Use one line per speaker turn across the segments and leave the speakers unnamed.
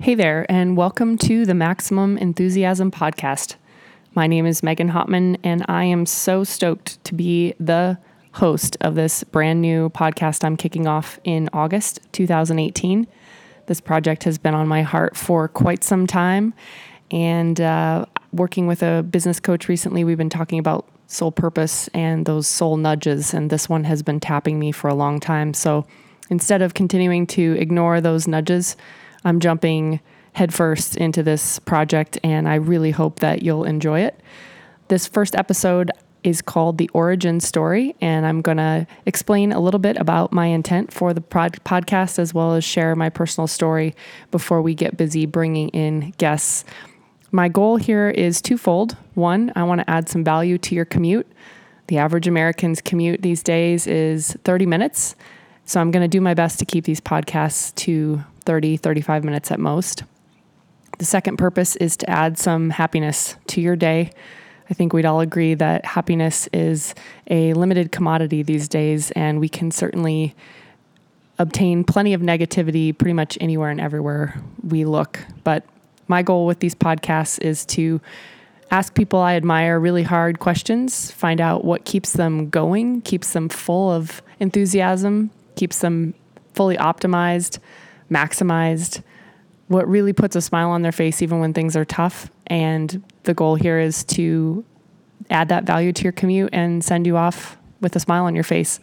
Hey there, and welcome to the Maximum Enthusiasm Podcast. My name is Megan Hottman, and I am so stoked to be the host of this brand new podcast I'm kicking off in August 2018. This project has been on my heart for quite some time, and uh, working with a business coach recently, we've been talking about soul purpose and those soul nudges, and this one has been tapping me for a long time. So instead of continuing to ignore those nudges, I'm jumping headfirst into this project, and I really hope that you'll enjoy it. This first episode is called The Origin Story, and I'm going to explain a little bit about my intent for the pod- podcast as well as share my personal story before we get busy bringing in guests. My goal here is twofold. One, I want to add some value to your commute. The average American's commute these days is 30 minutes. So I'm going to do my best to keep these podcasts to 30, 35 minutes at most. The second purpose is to add some happiness to your day. I think we'd all agree that happiness is a limited commodity these days, and we can certainly obtain plenty of negativity pretty much anywhere and everywhere we look. But my goal with these podcasts is to ask people I admire really hard questions, find out what keeps them going, keeps them full of enthusiasm, keeps them fully optimized, maximized, what really puts a smile on their face even when things are tough. And the goal here is to add that value to your commute and send you off with a smile on your face.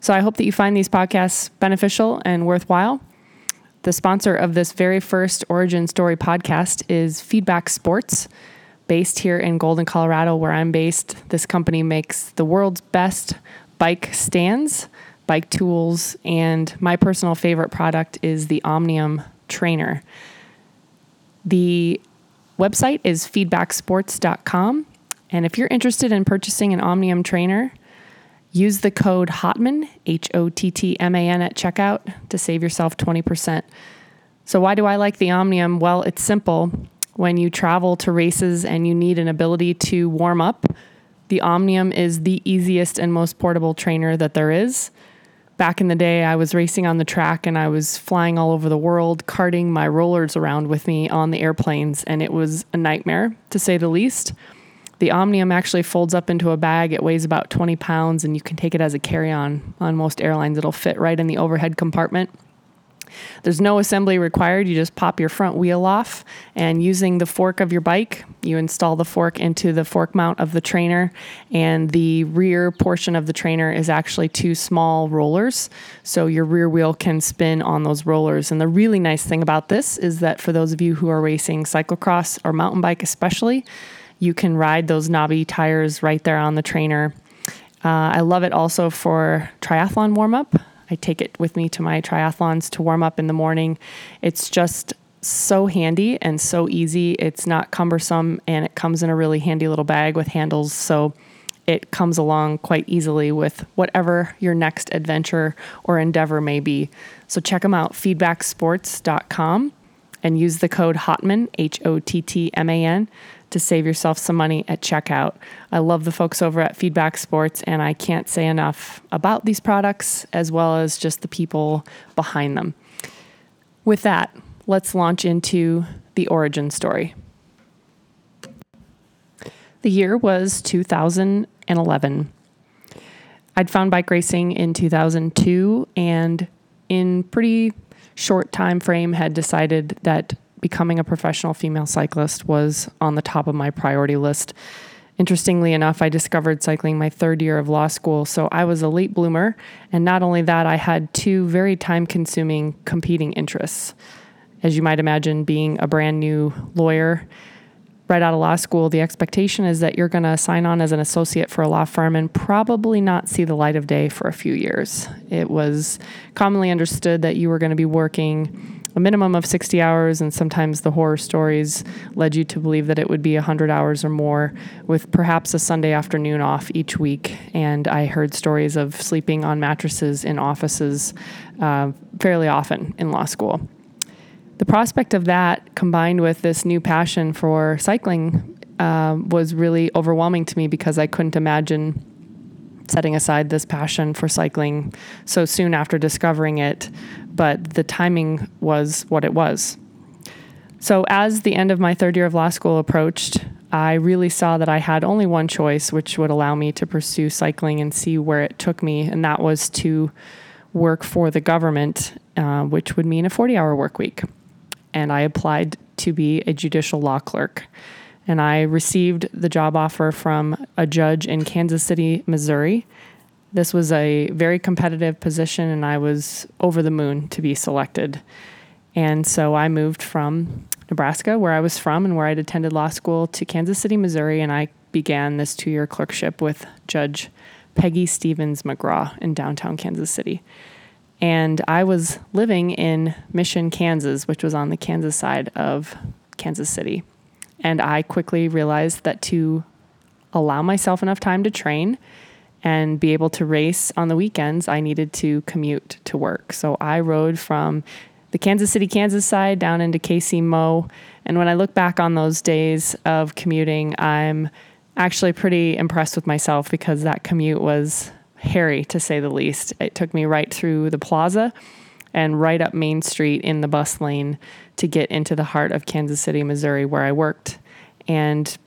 So I hope that you find these podcasts beneficial and worthwhile. The sponsor of this very first Origin Story podcast is Feedback Sports. Based here in Golden, Colorado, where I'm based, this company makes the world's best bike stands, bike tools, and my personal favorite product is the Omnium trainer. The website is feedbacksports.com. And if you're interested in purchasing an Omnium trainer, use the code HOTTMAN, H O T T M A N, at checkout to save yourself 20%. So, why do I like the Omnium? Well, it's simple. When you travel to races and you need an ability to warm up, the Omnium is the easiest and most portable trainer that there is back in the day, I was racing on the track and I was flying all over the world, carting my rollers around with me on the airplanes, and it was a nightmare to say the least. The Omnium actually folds up into a bag. It weighs about 20 pounds, and you can take it as a carry on on most airlines. It'll fit right in the overhead compartment. There's no assembly required. You just pop your front wheel off and using the fork of your bike, you install the fork into the fork mount of the trainer. And the rear portion of the trainer is actually two small rollers. So your rear wheel can spin on those rollers. And the really nice thing about this is that for those of you who are racing cyclocross or mountain bike, especially, you can ride those knobby tires right there on the trainer. Uh, I love it also for triathlon warm up. I take it with me to my triathlons to warm up in the morning. It's just so handy and so easy. It's not cumbersome and it comes in a really handy little bag with handles. So it comes along quite easily with whatever your next adventure or endeavor may be. So check them out, feedbacksports.com, and use the code HOTTMAN, H O T T M A N, to save yourself some money at checkout. I love the folks over at Feedback Sports, and I can't say enough about these products as well as just the people behind them. With that, let's launch into the origin story. The year was 2011. I'd found bike racing in 2002 and in pretty short time frame had decided that becoming a professional female cyclist was on the top of my priority list. Interestingly enough, I discovered cycling my third year of law school, so I was a late bloomer. And not only that, I had two very time consuming competing interests. As you might imagine, being a brand new lawyer right out of law school, the expectation is that you're going to sign on as an associate for a law firm and probably not see the light of day for a few years. It was commonly understood that you were going to be working a minimum of 60 hours, and sometimes the horror stories led you to believe that it would be 100 hours or more, with perhaps a Sunday afternoon off each week. And I heard stories of sleeping on mattresses in offices uh, fairly often in law school. The prospect of that, combined with this new passion for cycling, uh, was really overwhelming to me because I couldn't imagine setting aside this passion for cycling so soon after discovering it, but the timing was what it was. So, as the end of my third year of law school approached, I really saw that I had only one choice, which would allow me to pursue cycling and see where it took me, and that was to work for the government, uh, which would mean a 40 hour work week. And I applied to be a judicial law clerk. And I received the job offer from a judge in Kansas City, Missouri. This was a very competitive position, and I was over the moon to be selected. And so I moved from Nebraska, where I was from and where I'd attended law school, to Kansas City, Missouri, and I began this two year clerkship with Judge Peggy Stevens McGraw in downtown Kansas City. And I was living in Mission, Kansas, which was on the Kansas side of Kansas City. And I quickly realized that to allow myself enough time to train and be able to race on the weekends, I needed to commute to work. So I rode from the Kansas City, Kansas side down into KC Mo. And when I look back on those days of commuting, I'm actually pretty impressed with myself because that commute was hairy to say the least. It took me right through the plaza and right up Main Street in the bus lane to get into the heart of Kansas City, Missouri, where I worked. And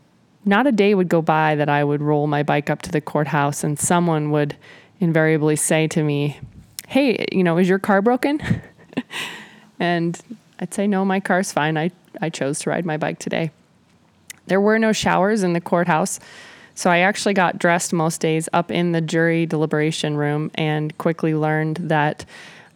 not a day would go by that I would roll my bike up to the courthouse and someone would invariably say to me, Hey, you know, is your car broken? And I'd say, no, my car's fine. I, I chose to ride my bike today. There were no showers in the courthouse. So I actually got dressed most days up in the jury deliberation room and quickly learned that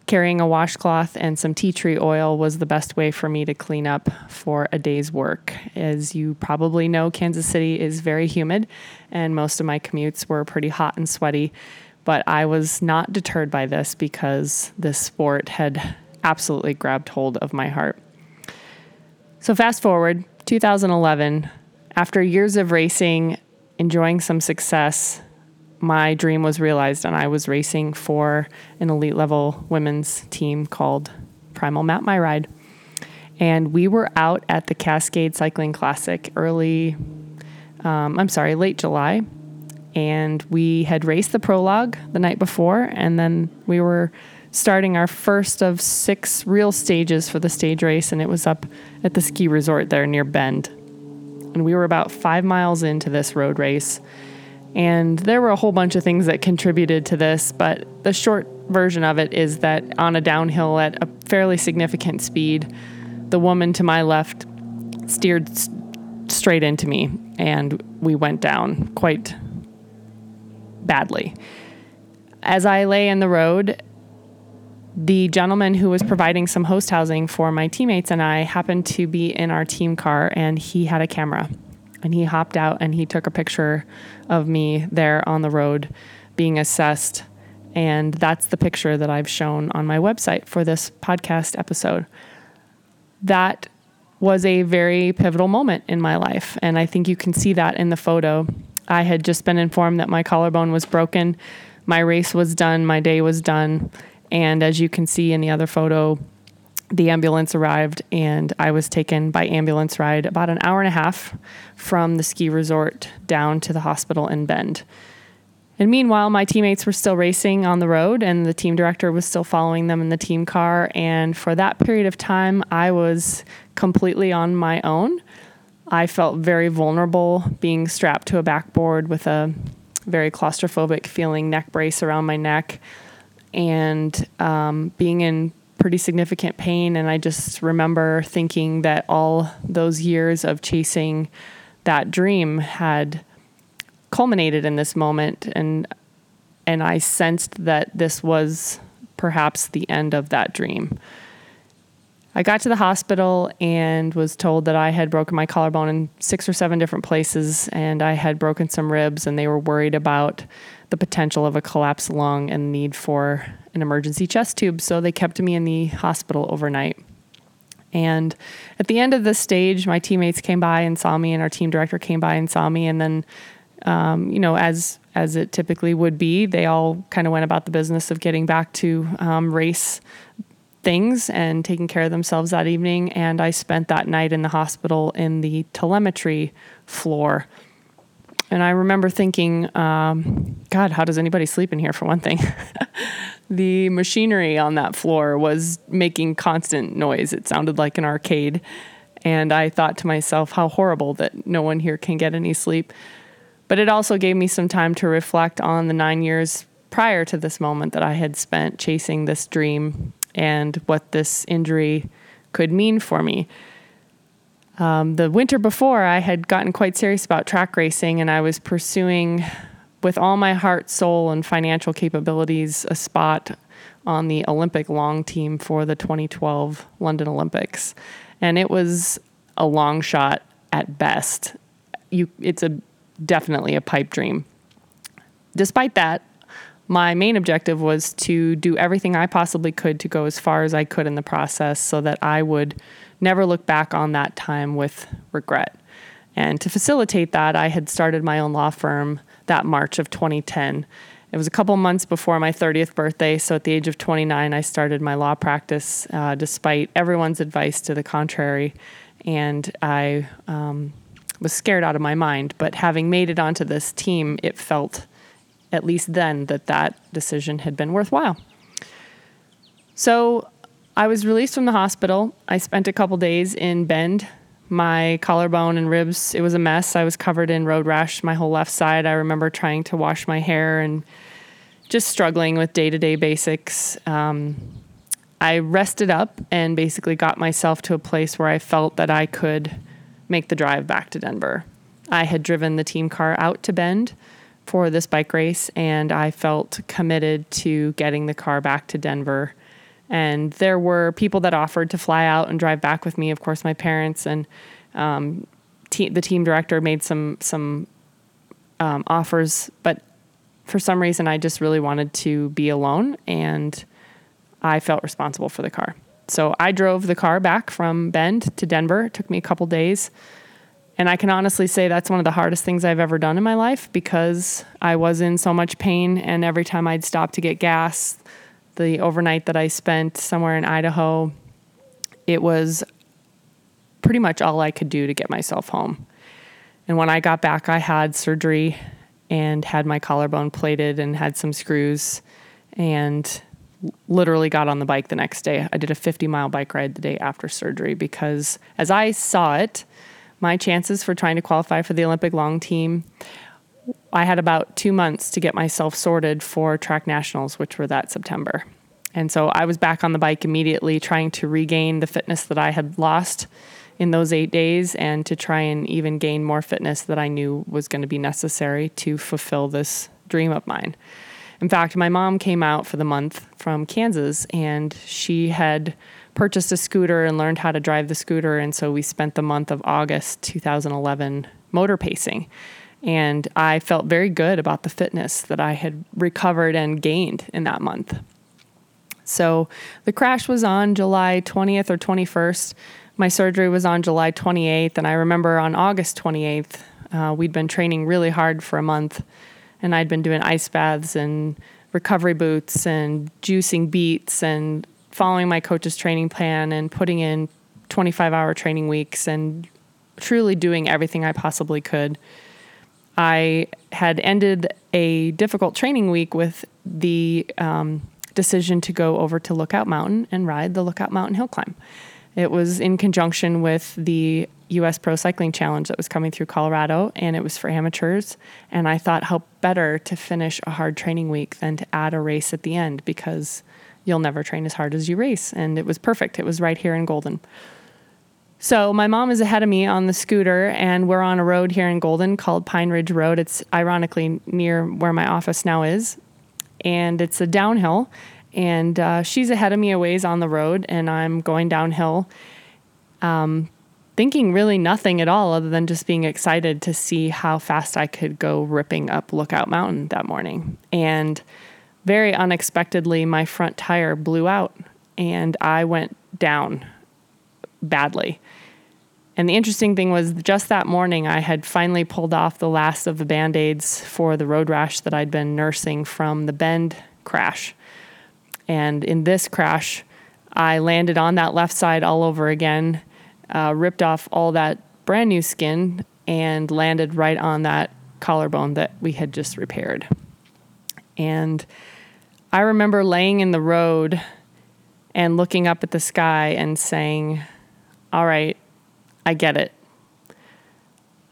carrying a washcloth and some tea tree oil was the best way for me to clean up for a day's work. As you probably know, Kansas City is very humid, and most of my commutes were pretty hot and sweaty. But I was not deterred by this because this sport had absolutely grabbed hold of my heart. So, fast forward 2011, after years of racing, enjoying some success, my dream was realized, and I was racing for an elite level women's team called Primal Map My Ride. And we were out at the Cascade Cycling Classic early, um, I'm sorry, late July. And we had raced the prologue the night before, and then we were starting our first of six real stages for the stage race, and it was up at the ski resort there near Bend. And we were about five miles into this road race. And there were a whole bunch of things that contributed to this, but the short version of it is that on a downhill at a fairly significant speed, the woman to my left steered s- straight into me, and we went down quite badly. As I lay in the road, the gentleman who was providing some host housing for my teammates and I happened to be in our team car and he had a camera and he hopped out and he took a picture of me there on the road being assessed and that's the picture that I've shown on my website for this podcast episode. That was a very pivotal moment in my life and I think you can see that in the photo. I had just been informed that my collarbone was broken. My race was done, my day was done and as you can see in the other photo, the ambulance arrived and I was taken by ambulance ride about an hour and a half from the ski resort down to the hospital in Bend. And meanwhile, my teammates were still racing on the road and the team director was still following them in the team car. And for that period of time, I was completely on my own. I felt very vulnerable being strapped to a backboard with a very claustrophobic feeling neck brace around my neck and um, being in pretty significant pain. And I just remember thinking that all those years of chasing that dream had culminated in this moment, and and I sensed that this was perhaps the end of that dream. I got to the hospital and was told that I had broken my collarbone in six or seven different places and I had broken some ribs, and they were worried about the potential of a collapsed lung and need for an emergency chest tube. So they kept me in the hospital overnight. And at the end of the stage, my teammates came by and saw me, and our team director came by and saw me. And then, um, you know, as as it typically would be, they all kind of went about the business of getting back to um, race things and taking care of themselves that evening. And I spent that night in the hospital in the telemetry floor. And I remember thinking, um, God, how does anybody sleep in here for one thing? the machinery on that floor was making constant noise. It sounded like an arcade. And I thought to myself, how horrible that no one here can get any sleep. But it also gave me some time to reflect on the nine years prior to this moment that I had spent chasing this dream and what this injury could mean for me. Um, the winter before, I had gotten quite serious about track racing and I was pursuing, with all my heart, soul, and financial capabilities, a spot on the Olympic long team for the 2012 London Olympics. And it was a long shot at best. You, it's a definitely a pipe dream. Despite that, my main objective was to do everything I possibly could to go as far as I could in the process so that I would never look back on that time with regret. And to facilitate that, I had started my own law firm that March of 2010. It was a couple months before my 30th birthday, so at the age of 29, I started my law practice uh, despite everyone's advice to the contrary. And I um, was scared out of my mind, but having made it onto this team, it felt at least then that that decision had been worthwhile. So I was released from the hospital. I spent a couple days in Bend. My collarbone and ribs, it was a mess. I was covered in road rash my whole left side. I remember trying to wash my hair and just struggling with day to day basics. Um, I rested up and basically got myself to a place where I felt that I could make the drive back to Denver. I had driven the team car out to Bend for this bike race, and I felt committed to getting the car back to Denver. And there were people that offered to fly out and drive back with me. Of course, my parents and um, te- the team director made some some um, offers, but for some reason, I just really wanted to be alone, and I felt responsible for the car. So I drove the car back from Bend to Denver. It took me a couple days. And I can honestly say that's one of the hardest things I've ever done in my life because I was in so much pain. And every time I'd stop to get gas, the overnight that I spent somewhere in Idaho, it was pretty much all I could do to get myself home. And when I got back, I had surgery and had my collarbone plated and had some screws and literally got on the bike the next day. I did a 50 mile bike ride the day after surgery because as I saw it, my chances for trying to qualify for the Olympic long team, I had about two months to get myself sorted for track nationals, which were that September. And so I was back on the bike immediately, trying to regain the fitness that I had lost in those eight days and to try and even gain more fitness that I knew was going to be necessary to fulfill this dream of mine. In fact, my mom came out for the month from Kansas and she had purchased a scooter and learned how to drive the scooter. And so we spent the month of August 2011 motor pacing. And I felt very good about the fitness that I had recovered and gained in that month. So the crash was on July 20th or 21st. My surgery was on July 28th. And I remember on August 28th, uh, we'd been training really hard for a month. And I'd been doing ice baths and recovery boots and juicing beets and following my coach's training plan and putting in 25 hour training weeks and truly doing everything I possibly could. I had ended a difficult training week with the um, decision to go over to Lookout Mountain and ride the Lookout Mountain hill climb. It was in conjunction with the US Pro Cycling Challenge that was coming through Colorado, and it was for amateurs. And I thought, how better to finish a hard training week than to add a race at the end because you'll never train as hard as you race. And it was perfect. It was right here in Golden. So my mom is ahead of me on the scooter, and we're on a road here in Golden called Pine Ridge Road. It's ironically near where my office now is, and it's a downhill. And uh, she's ahead of me a ways on the road, and I'm going downhill, um, thinking really nothing at all other than just being excited to see how fast I could go ripping up Lookout Mountain that morning. And very unexpectedly, my front tire blew out and I went down badly. And the interesting thing was, just that morning, I had finally pulled off the last of the band aids for the road rash that I'd been nursing from the Bend crash. And in this crash, I landed on that left side all over again, uh, ripped off all that brand new skin, and landed right on that collarbone that we had just repaired. And I remember laying in the road and looking up at the sky and saying, All right, I get it.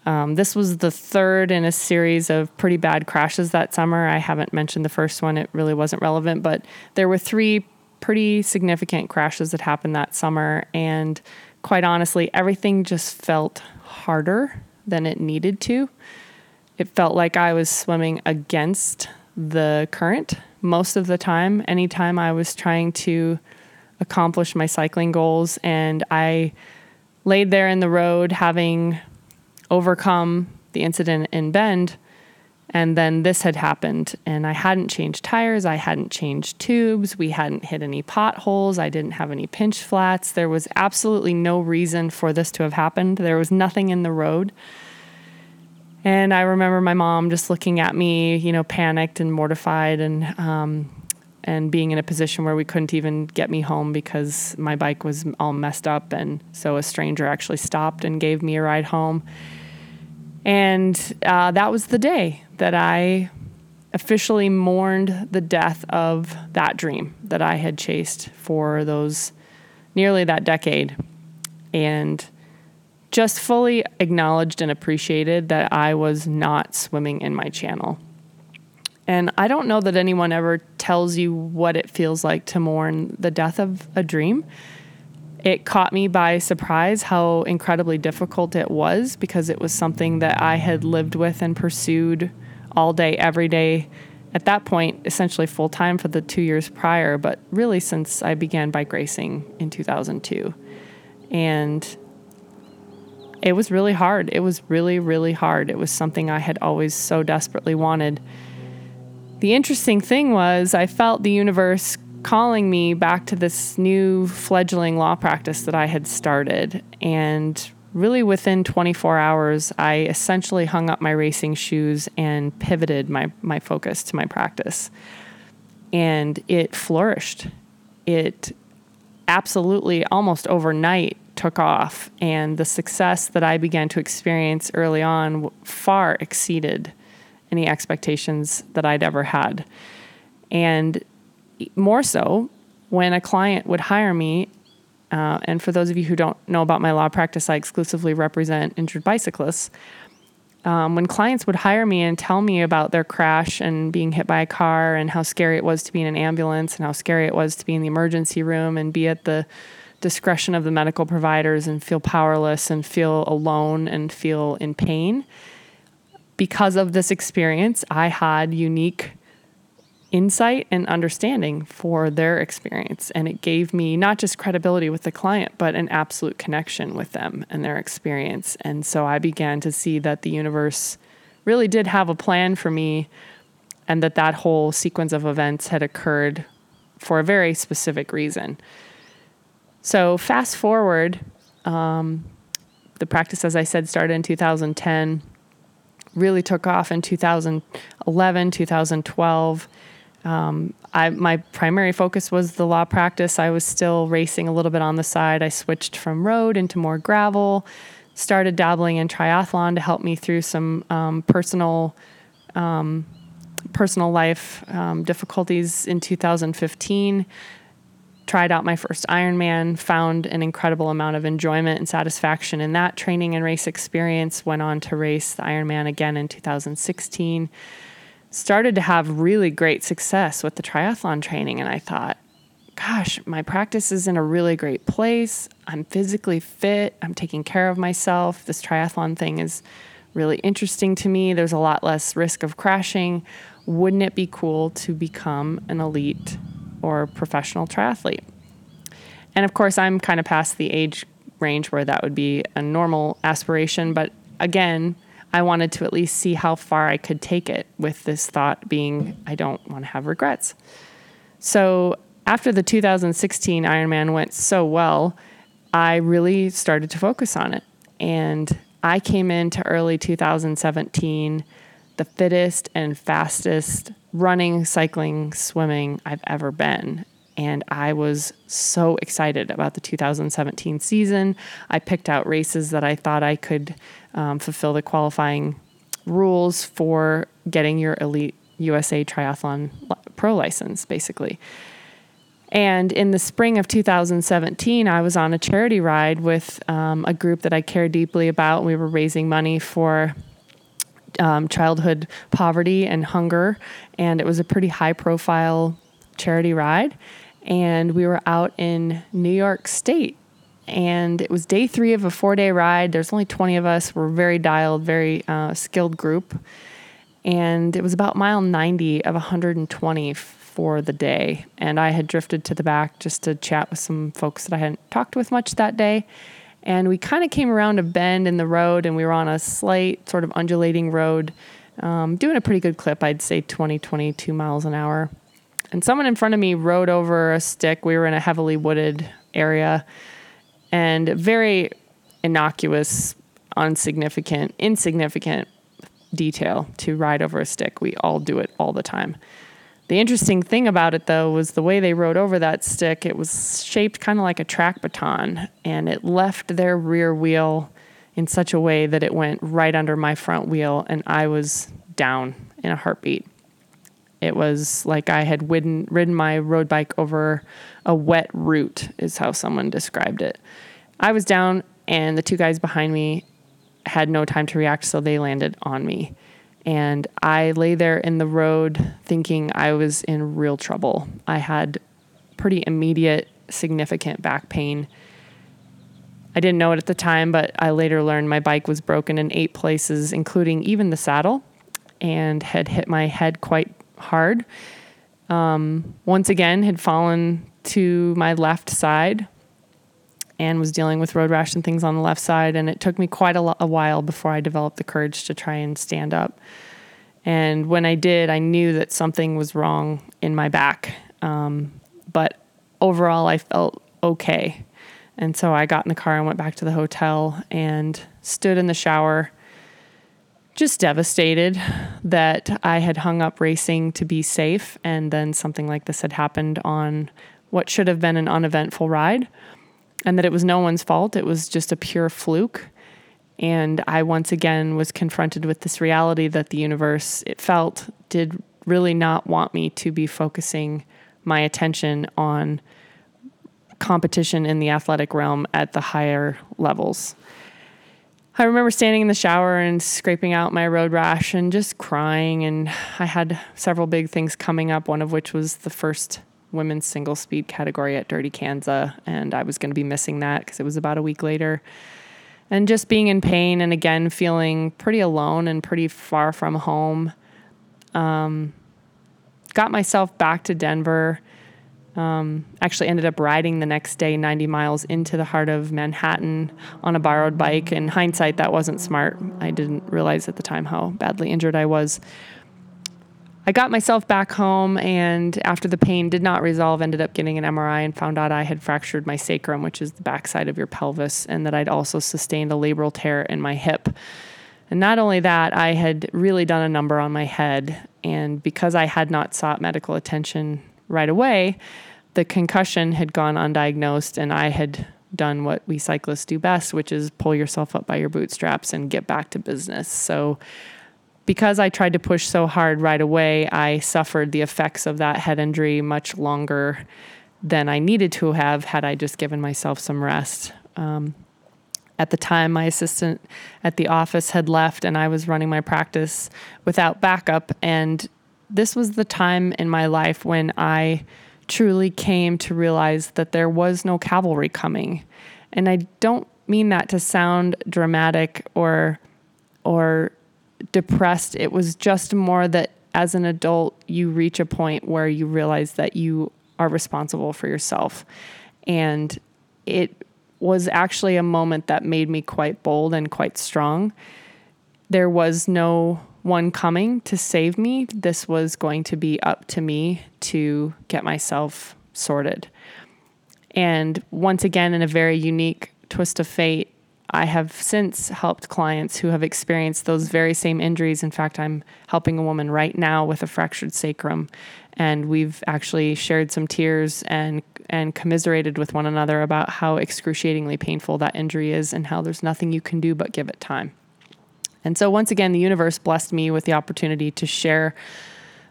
Um, this was the third in a series of pretty bad crashes that summer. I haven't mentioned the first one, it really wasn't relevant, but there were three pretty significant crashes that happened that summer. And quite honestly, everything just felt harder than it needed to. It felt like I was swimming against the current most of the time, anytime I was trying to accomplish my cycling goals. And I laid there in the road having overcome the incident in Bend. And then this had happened, and I hadn't changed tires, I hadn't changed tubes, we hadn't hit any potholes, I didn't have any pinch flats. There was absolutely no reason for this to have happened. There was nothing in the road. And I remember my mom just looking at me, you know, panicked and mortified, and um, and being in a position where we couldn't even get me home because my bike was all messed up. And so a stranger actually stopped and gave me a ride home. And uh, that was the day that I officially mourned the death of that dream that I had chased for those nearly that decade. And just fully acknowledged and appreciated that I was not swimming in my channel. And I don't know that anyone ever tells you what it feels like to mourn the death of a dream it caught me by surprise how incredibly difficult it was because it was something that I had lived with and pursued all day, every day. At that point, essentially full time for the two years prior, but really since I began bike racing in 2002. And it was really hard. It was really, really hard. It was something I had always so desperately wanted. The interesting thing was, I felt the universe calling me back to this new fledgling law practice that I had started. And really within 24 hours, I essentially hung up my racing shoes and pivoted my, my focus to my practice. And it flourished. It absolutely almost overnight took off. And the success that I began to experience early on far exceeded any expectations that I'd ever had. And more so when a client would hire me. Uh, and for those of you who don't know about my law practice, I exclusively represent injured bicyclists. Um, when clients would hire me and tell me about their crash and being hit by a car and how scary it was to be in an ambulance and how scary it was to be in the emergency room and be at the discretion of the medical providers and feel powerless and feel alone and feel in pain. Because of this experience, I had unique insight and understanding for their experience. And it gave me not just credibility with the client, but an absolute connection with them and their experience. And so I began to see that the universe really did have a plan for me and that that whole sequence of events had occurred for a very specific reason. So, fast forward, um, the practice, as I said, started in 2010, really took off in 2011, 2012 um, I, my primary focus was the law practice. I was still racing a little bit on the side. I switched from road into more gravel, started dabbling in triathlon to help me through some um, personal um, personal life um, difficulties in 2015. Tried out my first Ironman, found an incredible amount of enjoyment and satisfaction in that training and race experience. Went on to race the Ironman again in 2016 started to have really great success with the triathlon training. And I thought, gosh, my practice is in a really great place. I'm physically fit. I'm taking care of myself. This triathlon thing is really interesting to me. There's a lot less risk of crashing. Wouldn't it be cool to become an elite or professional triathlete? And of course, I'm kind of past the age range where that would be a normal aspiration. But again, I wanted to at least see how far I could take it with this thought being I don't want to have regrets. So after the 2016 Ironman went so well, I really started to focus on it. And I came into early 2017 the fittest and fastest running, cycling, swimming I've ever been. And I was so excited about the 2017 season. I picked out races that I thought I could um, fulfill the qualifying rules for getting your elite USA triathlon pro license, basically. And in the spring of 2017, I was on a charity ride with um, a group that I care deeply about. We were raising money for um, childhood poverty and hunger, and it was a pretty high profile charity ride. And we were out in New York State, and it was day three of a four day ride. There's only 20 of us. We're very dialed, very uh, skilled group. And it was about mile 90 of 120 for the day. And I had drifted to the back just to chat with some folks that I hadn't talked with much that day. And we kind of came around a bend in the road and we were on a slight, sort of undulating road, um, doing a pretty good clip, I'd say 20, 22 miles an hour. And someone in front of me rode over a stick. We were in a heavily wooded area and very innocuous, unsignificant, insignificant detail to ride over a stick. We all do it all the time. The interesting thing about it, though, was the way they rode over that stick. It was shaped kind of like a track baton, and it left their rear wheel in such a way that it went right under my front wheel, and I was down in a heartbeat. It was like I had ridden, ridden my road bike over a wet root, is how someone described it. I was down, and the two guys behind me had no time to react, so they landed on me. And I lay there in the road thinking I was in real trouble. I had pretty immediate, significant back pain. I didn't know it at the time, but I later learned my bike was broken in eight places, including even the saddle, and had hit my head quite hard. Um, once again, had fallen to my left side and was dealing with road rash and things on the left side. And it took me quite a, lo- a while before I developed the courage to try and stand up. And when I did, I knew that something was wrong in my back. Um, but overall, I felt okay. And so I got in the car and went back to the hotel and stood in the shower, just devastated that I had hung up racing to be safe. And then something like this had happened on what should have been an uneventful ride and that it was no one's fault. It was just a pure fluke. And I once again was confronted with this reality that the universe, it felt, did really not want me to be focusing my attention on competition in the athletic realm at the higher levels. I remember standing in the shower and scraping out my road rash and just crying. And I had several big things coming up, one of which was the first women's single speed category at Dirty Kanza, and I was going to be missing that because it was about a week later. And just being in pain and again feeling pretty alone and pretty far from home. Um, got myself back to Denver. Um, actually, ended up riding the next day 90 miles into the heart of Manhattan on a borrowed bike. In hindsight, that wasn't smart. I didn't realize at the time how badly injured I was. I got myself back home, and after the pain did not resolve, ended up getting an MRI and found out I had fractured my sacrum, which is the backside of your pelvis, and that I'd also sustained a labral tear in my hip. And not only that, I had really done a number on my head, and because I had not sought medical attention right away, the concussion had gone undiagnosed, and I had done what we cyclists do best, which is pull yourself up by your bootstraps and get back to business. So because I tried to push so hard right away, I suffered the effects of that head injury much longer than I needed to have had I just given myself some rest. Um, at the time, my assistant at the office had left, and I was running my practice without backup. And this was the time in my life when I truly came to realize that there was no cavalry coming. And I don't mean that to sound dramatic or or depressed. It was just more that as an adult, you reach a point where you realize that you are responsible for yourself. And it was actually a moment that made me quite bold and quite strong. There was no one coming to save me. This was going to be up to me to get myself sorted. And once again, in a very unique twist of fate, I have since helped clients who have experienced those very same injuries. In fact, I'm helping a woman right now with a fractured sacrum, and we've actually shared some tears and and commiserated with one another about how excruciatingly painful that injury is and how there's nothing you can do but give it time. And so once again, the universe blessed me with the opportunity to share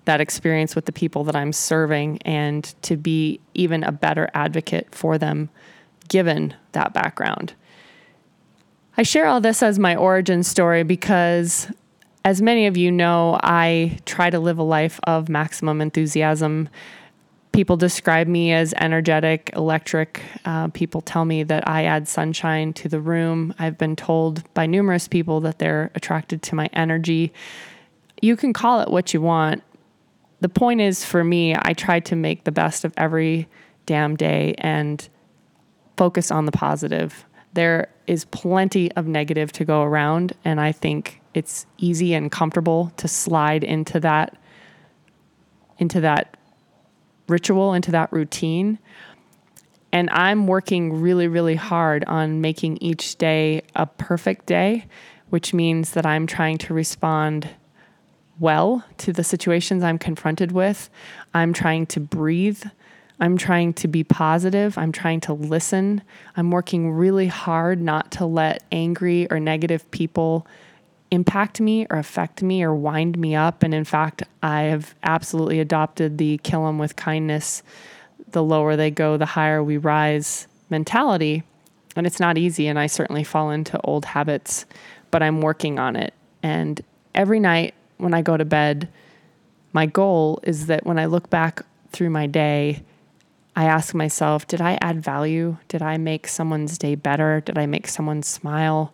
that experience with the people that I'm serving and to be even a better advocate for them given that background. I share all this as my origin story because, as many of you know, I try to live a life of maximum enthusiasm. People describe me as energetic, electric. Uh, people tell me that I add sunshine to the room. I've been told by numerous people that they're attracted to my energy. You can call it what you want. The point is, for me, I try to make the best of every damn day and focus on the positive. There is plenty of negative to go around, and I think it's easy and comfortable to slide into that into that ritual, into that routine. And I'm working really, really hard on making each day a perfect day, which means that I'm trying to respond well to the situations I'm confronted with. I'm trying to breathe I'm trying to be positive. I'm trying to listen. I'm working really hard not to let angry or negative people impact me or affect me or wind me up. And in fact, I have absolutely adopted the kill them with kindness. The lower they go, the higher we rise mentality. And it's not easy. And I certainly fall into old habits, but I'm working on it. And every night when I go to bed, my goal is that when I look back through my day, I ask myself, did I add value? Did I make someone's day better? Did I make someone smile?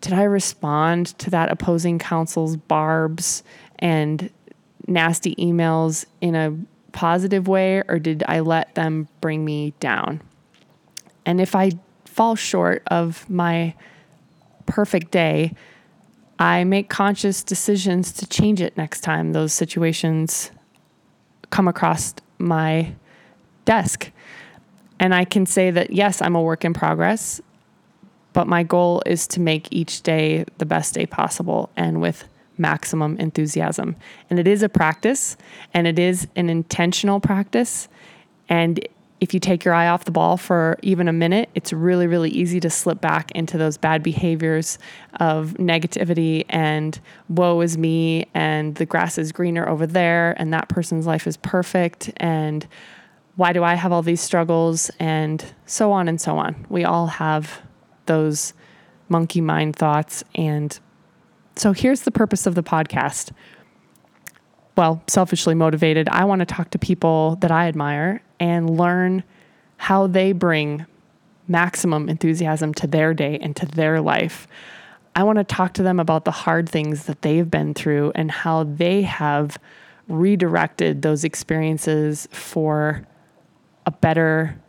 Did I respond to that opposing counsel's barbs and nasty emails in a positive way, or did I let them bring me down? And if I fall short of my perfect day, I make conscious decisions to change it next time those situations come across my desk. And I can say that, yes, I'm a work in progress, but my goal is to make each day the best day possible and with maximum enthusiasm. And it is a practice and it is an intentional practice. And if you take your eye off the ball for even a minute, it's really, really easy to slip back into those bad behaviors of negativity and woe is me and the grass is greener over there and that person's life is perfect and why do I have all these struggles? And so on and so on. We all have those monkey mind thoughts. And so here's the purpose of the podcast. Well, selfishly motivated, I want to talk to people that I admire and learn how they bring maximum enthusiasm to their day and to their life. I want to talk to them about the hard things that they've been through and how they have redirected those experiences for a better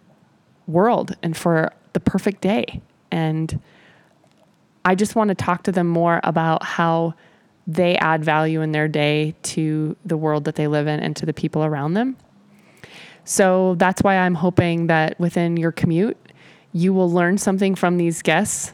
world and for the perfect day. And I just want to talk to them more about how they add value in their day to the world that they live in and to the people around them. So that's why I'm hoping that within your commute, you will learn something from these guests,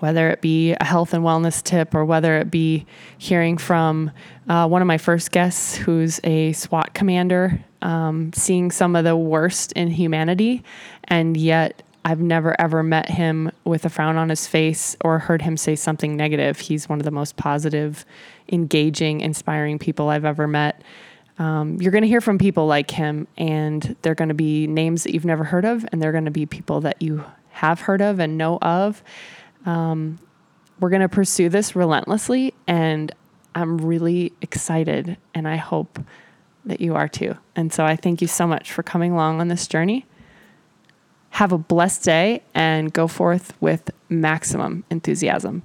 whether it be a health and wellness tip or whether it be hearing from uh, one of my first guests who's a SWAT commander um, seeing some of the worst in humanity, and yet I've never ever met him with a frown on his face or heard him say something negative. He's one of the most positive, engaging, inspiring people I've ever met. Um, you're going to hear from people like him, and they're going to be names that you've never heard of, and they're going to be people that you have heard of and know of. Um, we're going to pursue this relentlessly, and I'm really excited, and I hope that you are too. And so I thank you so much for coming along on this journey. Have a blessed day and go forth with maximum enthusiasm.